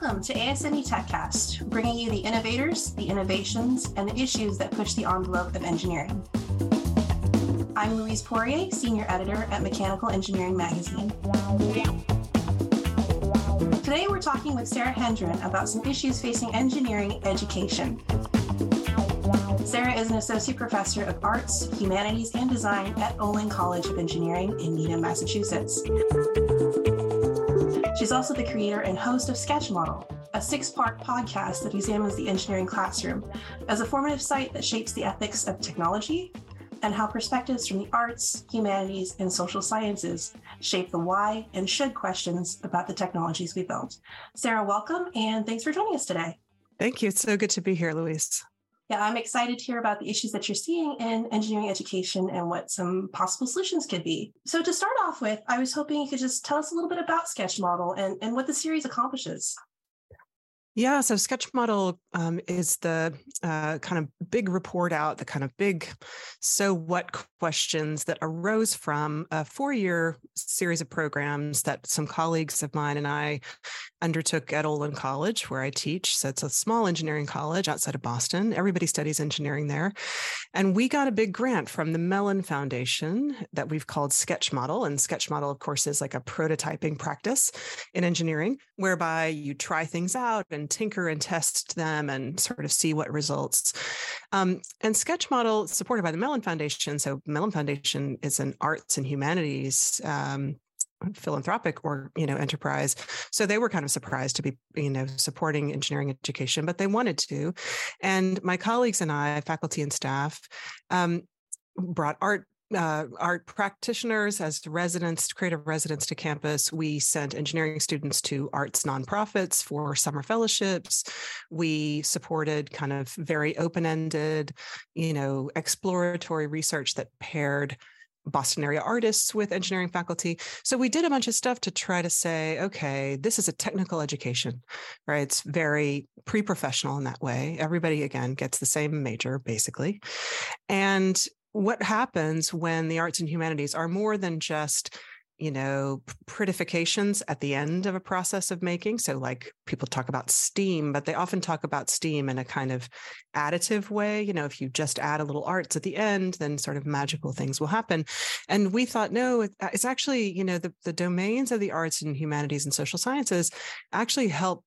Welcome to ASME TechCast, bringing you the innovators, the innovations, and the issues that push the envelope of engineering. I'm Louise Poirier, Senior Editor at Mechanical Engineering Magazine. Today we're talking with Sarah Hendren about some issues facing engineering education. Sarah is an associate professor of arts, humanities, and design at Olin College of Engineering in Needham, Massachusetts. She's also the creator and host of Sketch Model, a six part podcast that examines the engineering classroom as a formative site that shapes the ethics of technology and how perspectives from the arts, humanities, and social sciences shape the why and should questions about the technologies we build. Sarah, welcome and thanks for joining us today. Thank you. It's so good to be here, Louise. Yeah, I'm excited to hear about the issues that you're seeing in engineering education and what some possible solutions could be. So, to start off with, I was hoping you could just tell us a little bit about Sketch Model and, and what the series accomplishes. Yeah, so Sketch Model um, is the uh, kind of big report out, the kind of big so what questions that arose from a four year series of programs that some colleagues of mine and I undertook at Olin College, where I teach. So it's a small engineering college outside of Boston. Everybody studies engineering there. And we got a big grant from the Mellon Foundation that we've called Sketch Model. And Sketch Model, of course, is like a prototyping practice in engineering, whereby you try things out and tinker and test them and sort of see what results. Um, and Sketch Model, supported by the Mellon Foundation. So Mellon Foundation is an arts and humanities um, philanthropic or you know enterprise so they were kind of surprised to be you know supporting engineering education but they wanted to and my colleagues and i faculty and staff um, brought art uh, art practitioners as residents, creative residents to campus. We sent engineering students to arts nonprofits for summer fellowships. We supported kind of very open ended, you know, exploratory research that paired Boston area artists with engineering faculty. So we did a bunch of stuff to try to say, okay, this is a technical education, right? It's very pre professional in that way. Everybody, again, gets the same major, basically. And what happens when the arts and humanities are more than just you know, prettifications at the end of a process of making. So, like people talk about steam, but they often talk about steam in a kind of additive way. You know, if you just add a little arts at the end, then sort of magical things will happen. And we thought, no, uh, it's actually, you know, the, the domains of the arts and humanities and social sciences actually help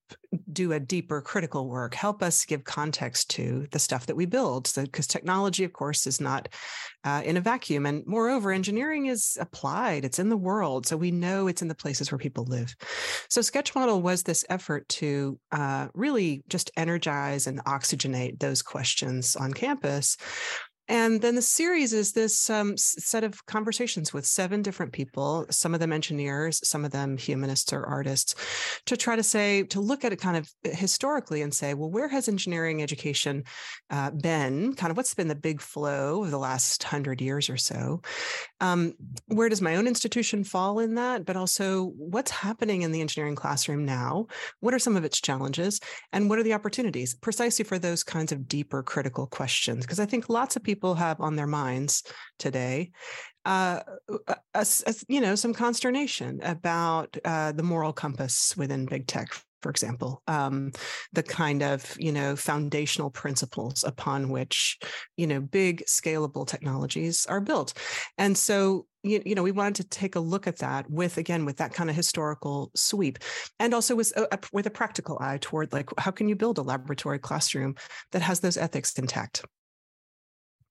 do a deeper critical work, help us give context to the stuff that we build. So, Because technology, of course, is not uh, in a vacuum. And moreover, engineering is applied, it's in the world. So we know it's in the places where people live. So Sketch Model was this effort to uh, really just energize and oxygenate those questions on campus and then the series is this um, set of conversations with seven different people, some of them engineers, some of them humanists or artists, to try to say, to look at it kind of historically and say, well, where has engineering education uh, been? Kind of what's been the big flow of the last hundred years or so? Um, where does my own institution fall in that? But also, what's happening in the engineering classroom now? What are some of its challenges? And what are the opportunities precisely for those kinds of deeper critical questions? Because I think lots of people people have on their minds today uh, a, a, you know some consternation about uh, the moral compass within big tech for example um, the kind of you know foundational principles upon which you know big scalable technologies are built. And so you, you know we wanted to take a look at that with again with that kind of historical sweep and also with a, with a practical eye toward like how can you build a laboratory classroom that has those ethics intact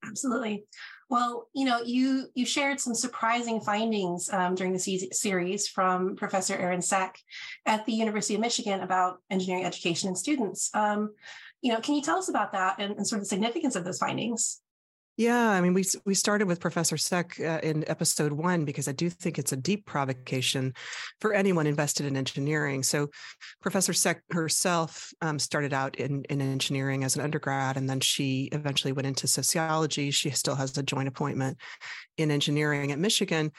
Absolutely. Well, you know, you you shared some surprising findings um, during the series from Professor Erin Cech at the University of Michigan about engineering education and students. Um, you know, can you tell us about that and, and sort of the significance of those findings? Yeah, I mean, we we started with Professor Cech uh, in episode one because I do think it's a deep provocation for anyone invested in engineering. So, Professor Cech herself um, started out in in engineering as an undergrad, and then she eventually went into sociology. She still has a joint appointment in engineering at Michigan,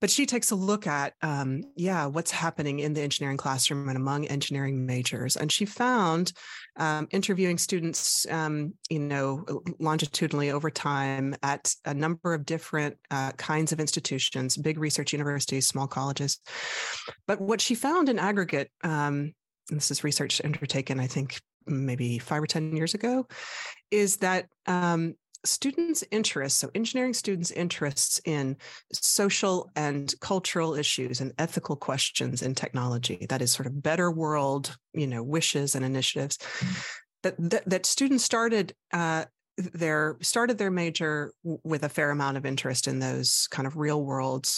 but she takes a look at um, yeah what's happening in the engineering classroom and among engineering majors and she found um, interviewing students um, you know longitudinally over time at a number of different uh, kinds of institutions big research universities small colleges. But what she found in aggregate um, this is research undertaken, I think maybe five or 10 years ago, is that um, students' interests, so engineering students' interests in social and cultural issues and ethical questions in technology, that is sort of better world, you know, wishes and initiatives, that, that, that students started uh, their started their major with a fair amount of interest in those kind of real world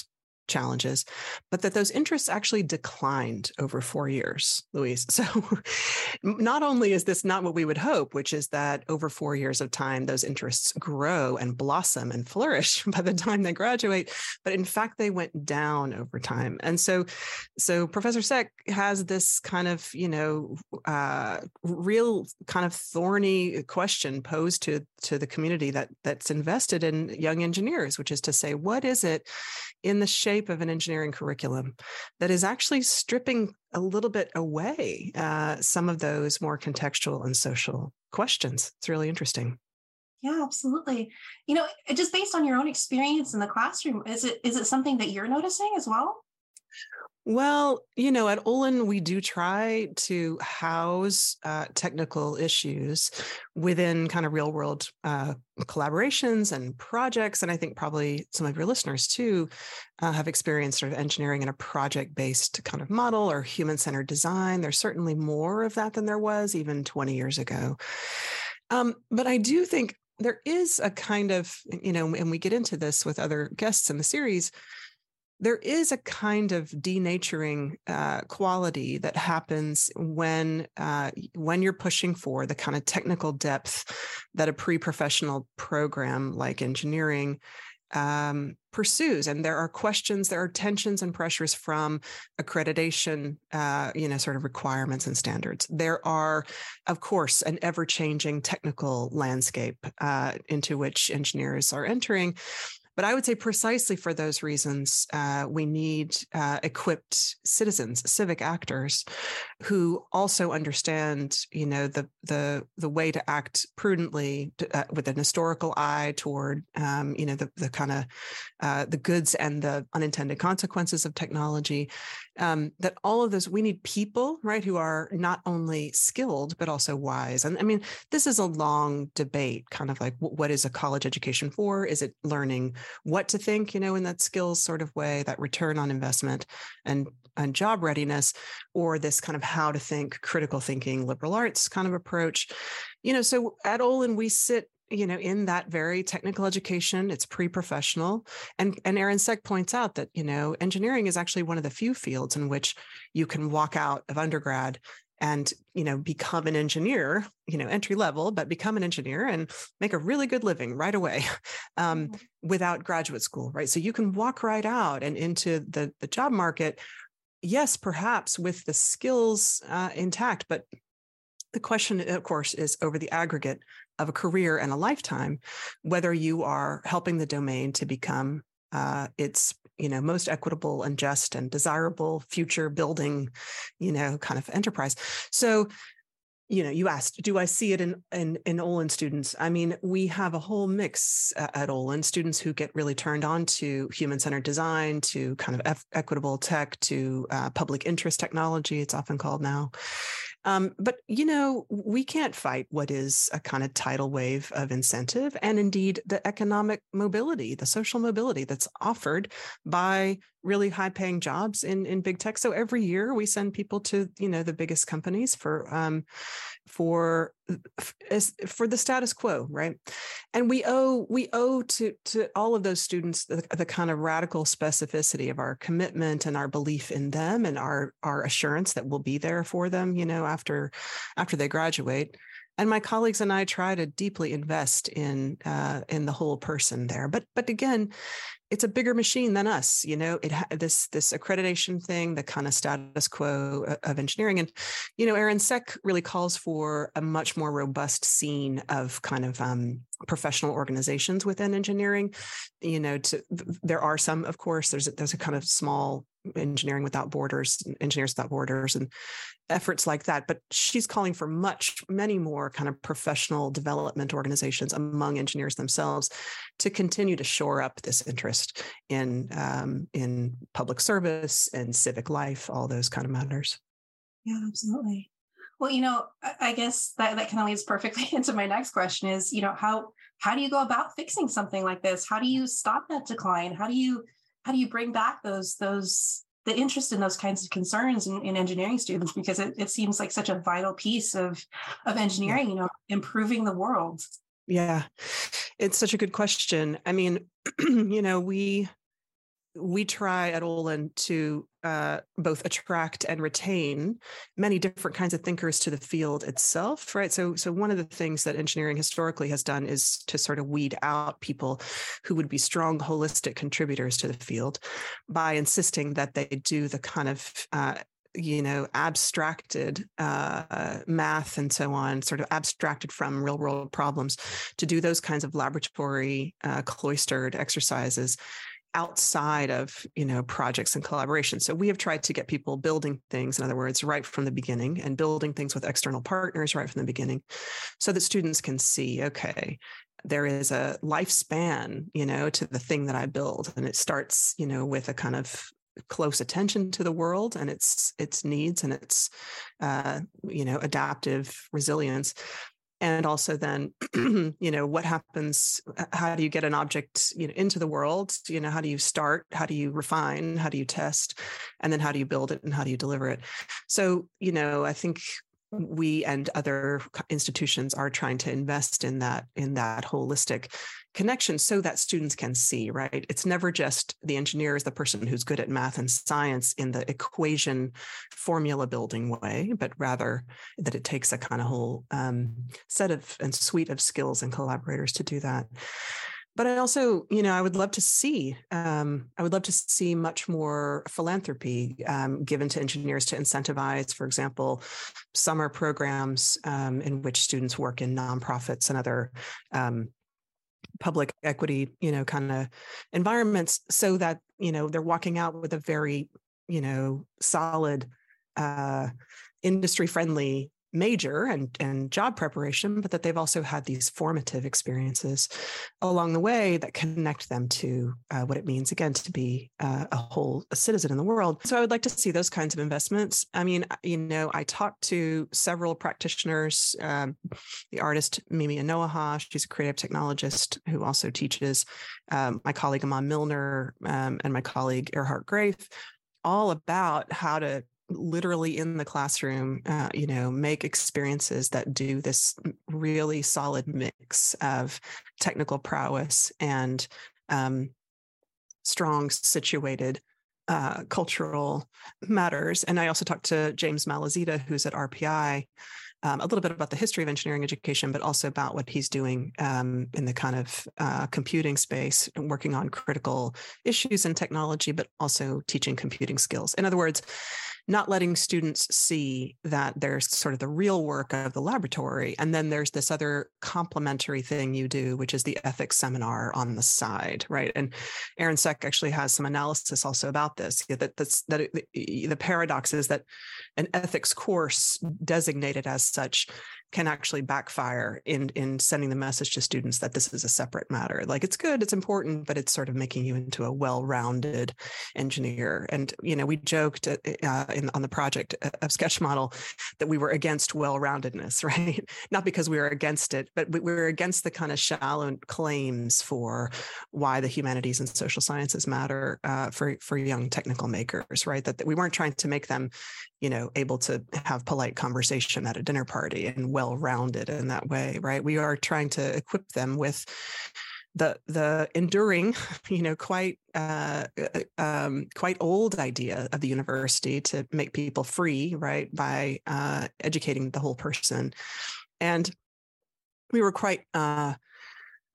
challenges, but that those interests actually declined over four years, Louise. So not only is this not what we would hope, which is that over four years of time, those interests grow and blossom and flourish by the time they graduate, but in fact, they went down over time. And so, so Professor Cech has this kind of, you know, uh, real kind of thorny question posed to, to the community that that's invested in young engineers, which is to say, what is it in the shape of an engineering curriculum that is actually stripping a little bit away uh, some of those more contextual and social questions. It's really interesting. Yeah, absolutely. You know, just based on your own experience in the classroom, is it is it something that you're noticing as well? Well, you know, at Olin, we do try to house uh, technical issues within kind of real world uh, collaborations and projects. And I think probably some of your listeners too uh, have experienced sort of engineering in a project based kind of model or human centered design. There's certainly more of that than there was even 20 years ago. Um, but I do think there is a kind of, you know, and we get into this with other guests in the series there is a kind of denaturing uh, quality that happens when uh, when you're pushing for the kind of technical depth that a pre-professional program like engineering um, pursues. And there are questions there are tensions and pressures from accreditation uh, you know sort of requirements and standards. There are of course an ever-changing technical landscape uh, into which engineers are entering but I would say precisely for those reasons, uh, we need uh, equipped citizens, civic actors, who also understand, you know, the the the way to act prudently to, uh, with an historical eye toward, um, you know, the the kind of uh, the goods and the unintended consequences of technology. Um, that all of those we need people, right, who are not only skilled but also wise. And I mean, this is a long debate, kind of like what is a college education for? Is it learning? What to think, you know, in that skills sort of way, that return on investment and and job readiness, or this kind of how to think, critical thinking, liberal arts kind of approach. You know, so at Olin we sit you know in that very technical education it's pre-professional and and erin cech points out that you know engineering is actually one of the few fields in which you can walk out of undergrad and you know become an engineer you know entry level but become an engineer and make a really good living right away um, mm-hmm. without graduate school right so you can walk right out and into the the job market yes perhaps with the skills uh, intact but the question of course is over the aggregate of a career and a lifetime whether you are helping the domain to become uh, its you know most equitable and just and desirable future building you know kind of enterprise. So you know you asked do i see it in in, in olin students? I mean we have a whole mix at olin students who get really turned on to human-centered design to kind of equitable tech to uh, public interest technology it's often called now um, but you know, we can't fight what is a kind of tidal wave of incentive, and indeed the economic mobility, the social mobility that's offered by really high-paying jobs in in big tech. So every year we send people to you know the biggest companies for um, for for the status quo, right? And we owe we owe to to all of those students the, the kind of radical specificity of our commitment and our belief in them and our our assurance that we'll be there for them, you know, after after they graduate and my colleagues and I try to deeply invest in uh, in the whole person there. But but again, it's a bigger machine than us you know it ha- this this accreditation thing the kind of status quo uh, of engineering and you know erin cech really calls for a much more robust scene of kind of um, professional organizations within engineering you know to there are some of course there's there's a kind of small engineering without borders engineers without borders and efforts like that but she's calling for much many more kind of professional development organizations among engineers themselves to continue to shore up this interest in um, in public service and civic life all those kind of matters Yeah, absolutely. Well, you know, I guess that, that kind of leads perfectly into my next question is, you know, how how do you go about fixing something like this? How do you stop that decline? How do you how do you bring back those those the interest in those kinds of concerns in, in engineering students because it, it seems like such a vital piece of of engineering, you know, improving the world. Yeah, it's such a good question. I mean, you know, we we try at Olin to uh, both attract and retain many different kinds of thinkers to the field itself, right? So, so one of the things that engineering historically has done is to sort of weed out people who would be strong holistic contributors to the field by insisting that they do the kind of uh, you know abstracted uh, math and so on sort of abstracted from real world problems to do those kinds of laboratory uh, cloistered exercises outside of you know projects and collaboration. So we have tried to get people building things in other words right from the beginning and building things with external partners right from the beginning so that students can see okay there is a lifespan you know to the thing that i build and it starts you know with a kind of close attention to the world and its its needs and its uh, you know adaptive resilience and also then you know what happens how do you get an object you know into the world? You know how do you start? How do you refine? How do you test? And then how do you build it and how do you deliver it? So you know i think we and other institutions are trying to invest in that in that holistic connection so that students can see right? It's never just the engineer is the person who's good at math and science in the equation formula building way but rather that it takes a kind of whole um, set of and suite of skills and collaborators to do that but I also, you know, I would love to see, um, I would love to see much more philanthropy um, given to engineers to incentivize, for example, summer programs um, in which students work in nonprofits and other um, public equity, you know, kind of environments, so that you know they're walking out with a very, you know, solid, uh, industry friendly major and, and job preparation, but that they've also had these formative experiences along the way that connect them to uh, what it means, again, to be uh, a whole a citizen in the world. So I would like to see those kinds of investments. I mean, you know, I talked to several practitioners, um, the artist Mimi Onuoha, she's a creative technologist who also teaches, um, my colleague Amon Millner, um, and my colleague Erhardt Graeff, all about how to literally in the classroom, uh, you know, make experiences that do this really solid mix of technical prowess and um, strong situated uh, cultural matters. And I also talked to James Malazita, who's at RPI, um, a little bit about the history of engineering education, but also about what he's doing um, in the kind of uh, computing space, working on critical issues in technology, but also teaching computing skills. In other words, not letting students see that there's sort of the real work of the laboratory. And then there's this other complementary thing you do, which is the ethics seminar on the side, right? And Erin Cech actually has some analysis also about this, that, that's, that it, the paradox is that an ethics course designated as such can actually backfire in in sending the message to students that this is a separate matter. Like it's good, it's important, but it's sort of making you into a well-rounded engineer. And you know, we joked uh, uh in, on the project uh, of Sketch Model that we were against well-roundedness, right? Not because we were against it, but we were against the kind of shallow claims for why the humanities and social sciences matter uh, for for young technical makers, right? That, that we weren't trying to make them, you know, able to have polite conversation at a dinner party and well rounded in that way, right? We are trying to equip them with the the enduring, you know, quite uh, uh, um, quite old idea of the university to make people free, right, by uh, educating the whole person, and we were quite uh,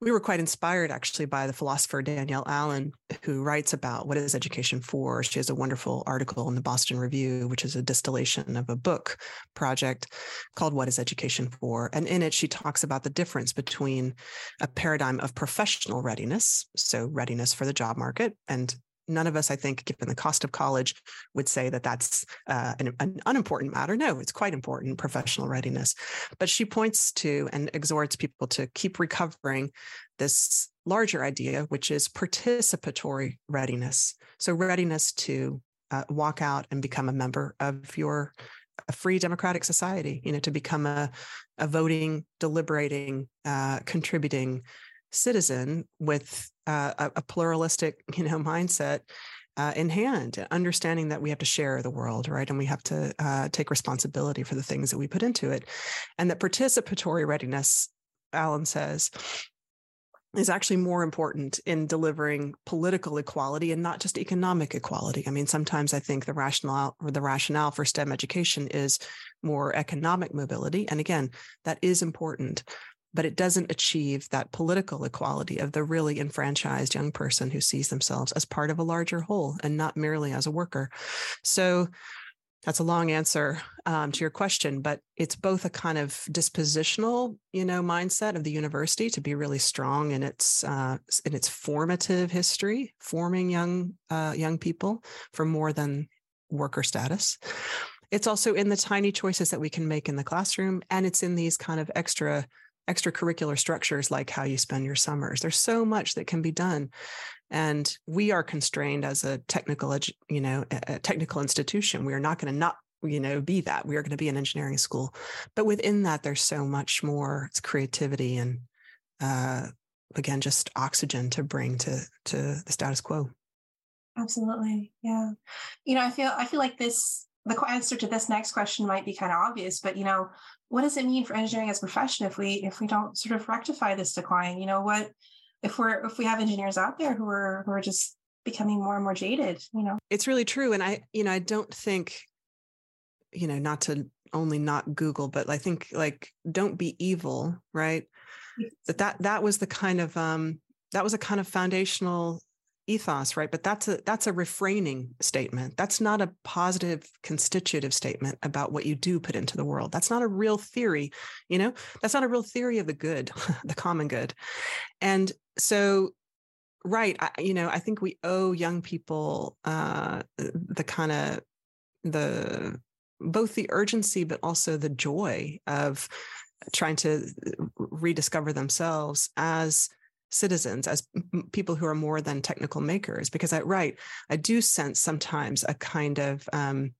we were quite inspired actually by the philosopher Danielle Allen, who writes about what is education for. She has a wonderful article in the Boston Review, which is a distillation of a book project called What is Education For? And in it, she talks about the difference between a paradigm of professional readiness, so readiness for the job market, and none of us, I think, given the cost of college, would say that that's uh, an, an, unimportant matter. No, it's quite important, professional readiness. But she points to and exhorts people to keep recovering this larger idea, which is participatory readiness. So, readiness to uh, walk out and become a member of your free democratic society, you know, to become a, a voting, deliberating, uh, contributing citizen with uh, a, a, pluralistic, you know, mindset uh, in hand, understanding that we have to share the world, right? And we have to uh, take responsibility for the things that we put into it. And that participatory readiness, Allen says, is actually more important in delivering political equality and not just economic equality. I mean, sometimes I think the rationale or the rationale for STEM education is more economic mobility. And again, that is important, but it doesn't achieve that political equality of the really enfranchised young person who sees themselves as part of a larger whole and not merely as a worker. So that's a long answer um, to your question, but it's both a kind of dispositional, you know, mindset of the university to be really strong in its uh, in its formative history, forming young uh, young people for more than worker status. It's also in the tiny choices that we can make in the classroom, and it's in these kind of extra extracurricular structures like how you spend your summers. There's so much that can be done. And we are constrained as a technical, edu- you know, a technical institution. We are not going to not, you know, be that. We are going to be an engineering school. But within that, there's so much more. It's creativity and uh, again, just oxygen to bring to to the status quo. Absolutely. Yeah. You know, I feel I feel like this the answer to this next question might be kind of obvious, but you know, what does it mean for engineering as a profession if we if we don't sort of rectify this decline? You know, what if we're if we have engineers out there who are who are just becoming more and more jaded, you know? It's really true. And I, you know, I don't think, you know, not to only not Google, but I think like don't be evil, right? That that that was the kind of um that was a kind of foundational ethos right? But that's a that's a refraining statement. That's not a positive constitutive statement about what you do put into the world. That's not a real theory you know? That's not a real theory of the good the common good. And so right I, you know i think we owe young people uh the kind of the both the urgency but also the joy of trying to rediscover themselves as citizens as people who are more than technical makers because i right i do sense sometimes a kind of um,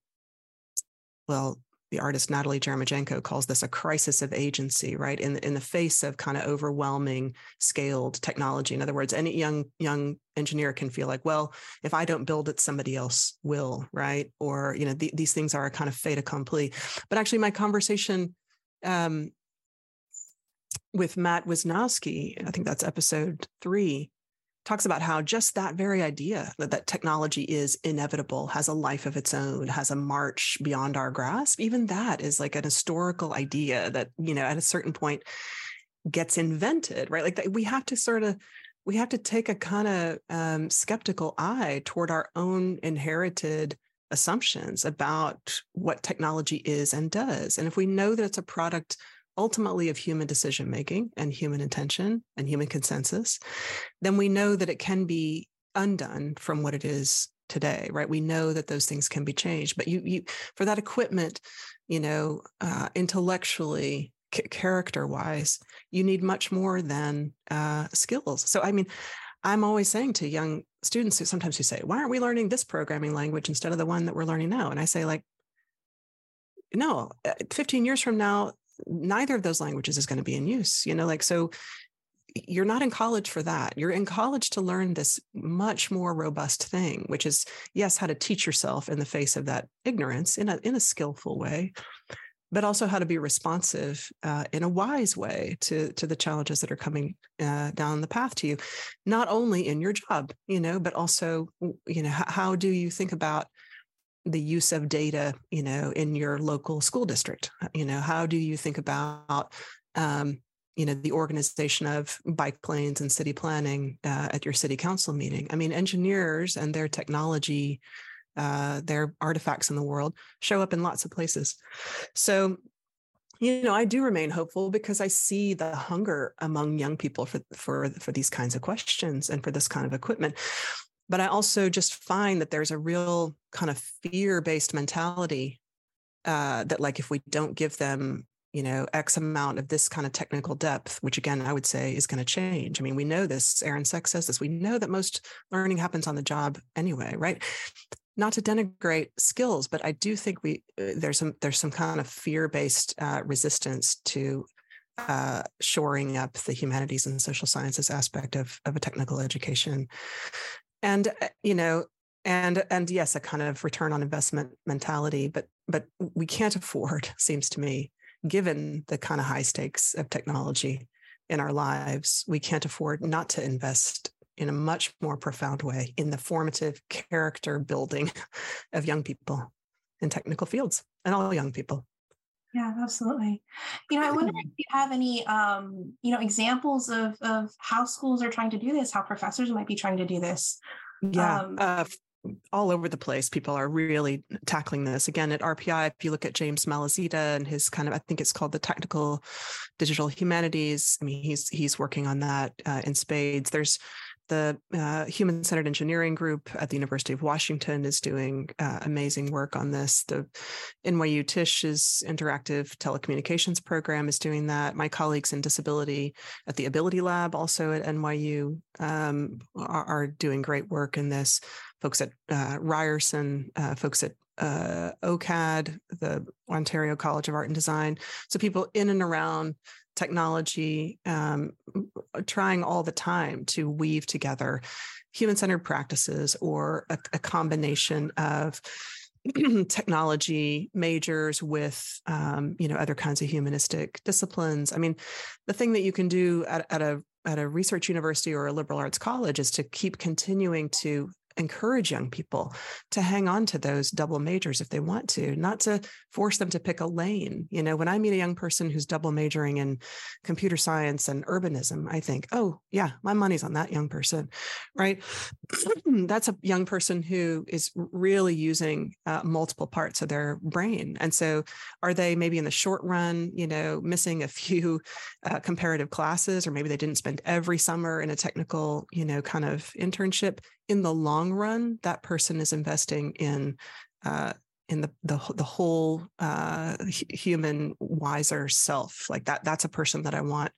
well the artist natalie jeremijenko calls this a crisis of agency right? In, in the face of kind of overwhelming scaled technology. In other words any young young engineer can feel like well if i don't build it somebody else will right? Or you know th- these things are a kind of fait accompli. But actually my conversation um, with Matt Wisnioski, I think that's episode three, talks about how just that very idea that, that technology is inevitable, has a life of its own, has a march beyond our grasp, even that is like an historical idea that, you know, at a certain point gets invented, right? Like that we have to sort of we have to take a kind of um, skeptical eye toward our own inherited assumptions about what technology is and does. And if we know that it's a product ultimately of human decision making and human intention and human consensus, then we know that it can be undone from what it is today, right? We know that those things can be changed, but you, you for that equipment, you know, uh, intellectually, c- character wise, you need much more than uh, skills. So, I mean, I'm always saying to young students who sometimes who say, "Why aren't we learning this programming language instead of the one that we're learning now?" And I say, like, no, uh, 15 years from now, neither of those languages is going to be in use you know like so you're not in college for that. You're in college to learn this much more robust thing which is yes how to teach yourself in the face of that ignorance in a in a skillful way but also how to be responsive uh, in a wise way to to the challenges that are coming uh, down the path to you not only in your job you know but also you know how, how do you think about the use of data, you know, in your local school district? You know, how do you think about, um, you know, the organization of bike lanes and city planning uh, at your city council meeting? I mean, engineers and their technology, uh, their artifacts in the world show up in lots of places. So you know i do remain hopeful because i see the hunger among young people for for for these kinds of questions and for this kind of equipment but I also just find that there's a real kind of fear based mentality uh, that, like, if we don't give them, you know, X amount of this kind of technical depth, which again, I would say is going to change. I mean, we know this, Erin Cech says this, we know that most learning happens on the job anyway, right? not to denigrate skills, but I do think we uh, there's some there's some kind of fear based uh, resistance to uh, shoring up the humanities and social sciences aspect of of a technical education, and uh, you know, and and yes, a kind of return on investment mentality, but but we can't afford, seems to me, given the kind of high stakes of technology in our lives, we can't afford not to invest in a much more profound way in the formative character building of young people in technical fields and all young people. Yeah, absolutely. You know, I wonder if you have any, um, you know, examples of of how schools are trying to do this, how professors might be trying to do this. Yeah, um, uh, all over the place. People are really tackling this. Again, at RPI, if you look at James Malazita and his kind of, I think it's called the Technical Digital Humanities. I mean, he's he's working on that uh, in spades. There's the uh, Human Centered Engineering Group at the University of Washington is doing uh, amazing work on this. The NYU Tisch's interactive telecommunications program is doing that. My colleagues in disability at the Ability Lab, also at NYU, um, are, are, doing great work in this. Folks at uh, Ryerson, uh, folks at uh, OCAD, the Ontario College of Art and Design. So people in and around technology, um, trying all the time to weave together human centered practices or a, a combination of technology majors with um, you know other kinds of humanistic disciplines. I mean the thing that you can do at, at a at a research university or a liberal arts college is to keep continuing to encourage young people to hang on to those double majors if they want to, not to force them to pick a lane. You know, when I meet a young person who's double majoring in computer science and urbanism, I think, oh, yeah, my money's on that young person, right? That's a young person who is really using uh, multiple parts of their brain. And so, are they maybe in the short run, you know, missing a few uh, comparative classes, or maybe they didn't spend every summer in a technical, you know, kind of internship? In the long run, that person is investing in uh, in the the, the whole uh, human wiser self. Like that, that's a person that I want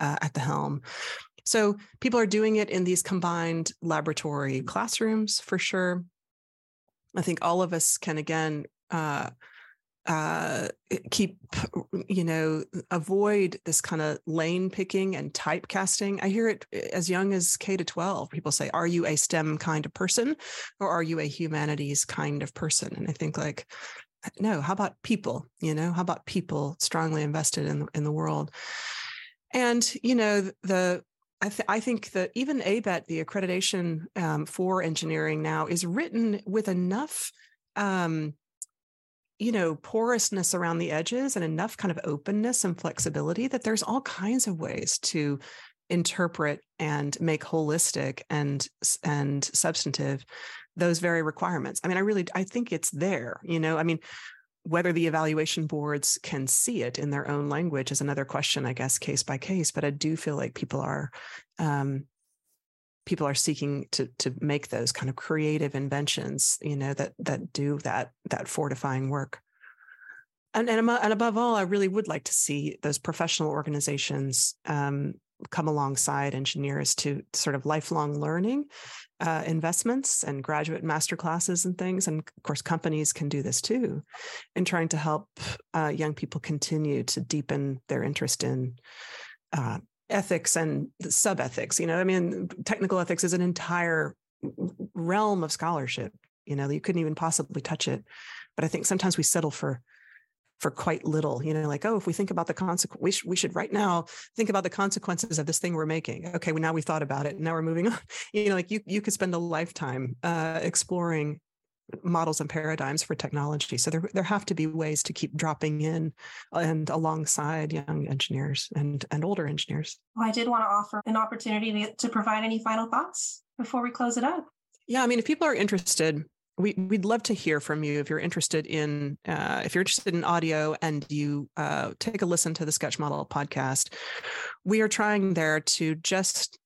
uh, at the helm. So people are doing it in these combined laboratory classrooms for sure. I think all of us can again uh, uh, keep, you know, avoid this kind of lane picking and typecasting. I hear it eh, as young as K to 12. People say, Are you a STEM kind of person or are you a humanities kind of person? And I think, like, no, how about people? You know, how about people strongly invested in, in the world? And, you know, the I, th- I, think that even ABET, the accreditation um, for engineering now, is written with enough um, you know porousness around the edges and enough kind of openness and flexibility that there's all kinds of ways to interpret and make holistic and and substantive those very requirements. I mean i really i think it's there you know? I mean whether the evaluation boards can see it in their own language is another question i guess case by case but i do feel like people are um, people are seeking to to make those kind of creative inventions you know that that do that that fortifying work. And and, and above all i really would like to see those professional organizations um, come alongside engineers to sort of lifelong learning uh, investments and graduate master classes and things. And of course companies can do this too in trying to help uh, young people continue to deepen their interest in uh, ethics and sub ethics. You know, I mean, technical ethics is an entire realm of scholarship. You know, you couldn't even possibly touch it. But I think sometimes we settle for for quite little. You know, like oh, if we think about the consequence, we, sh- we should right now think about the consequences of this thing we're making. Okay, well, now we've thought about it. Now we're moving on. You know, like you you could spend a lifetime uh, exploring models and paradigms for technology. So there, there have to be ways to keep dropping in and alongside young engineers and, and older engineers. Well, I did want to offer an opportunity to, to provide any final thoughts before we close it up. Yeah, I mean, if people are interested, we, we'd love to hear from you if you're interested in uh, if you're interested in audio and you uh, take a listen to the sketch model podcast we are trying there to just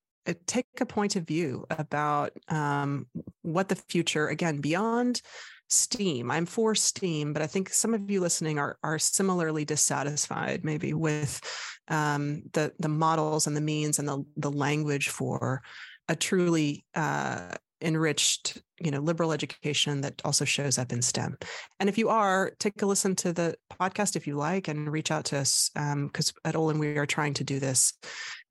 take a point of view about um, what the future again beyond steam i'm for steam but i think some of you listening are are similarly dissatisfied maybe with um, the the models and the means and the the language for a truly uh, enriched you know liberal education that also shows up in STEM. And if you are, take a listen to the podcast if you like, and reach out to us because um, at Olin we are trying to do this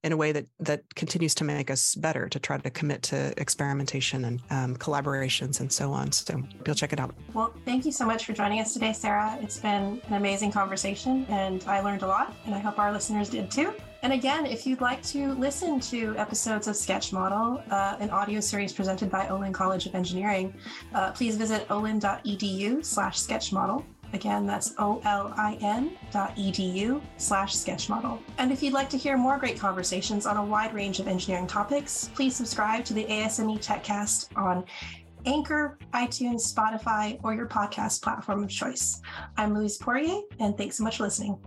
in a way that that continues to make us better to try to commit to experimentation and um, collaborations and so on. So you'll check it out. Well, thank you so much for joining us today, Sarah. It's been an amazing conversation, and I learned a lot, and I hope our listeners did too. And again, if you'd like to listen to episodes of Sketch Model, uh, an audio series presented by Olin College of Engineering, uh, please visit olin.edu slash sketchmodel. Again, that's olin dot edu slash sketchmodel. And if you'd like to hear more great conversations on a wide range of engineering topics, please subscribe to the ASME TechCast on Anchor, iTunes, Spotify, or your podcast platform of choice. I'm Louise Poirier, and thanks so much for listening.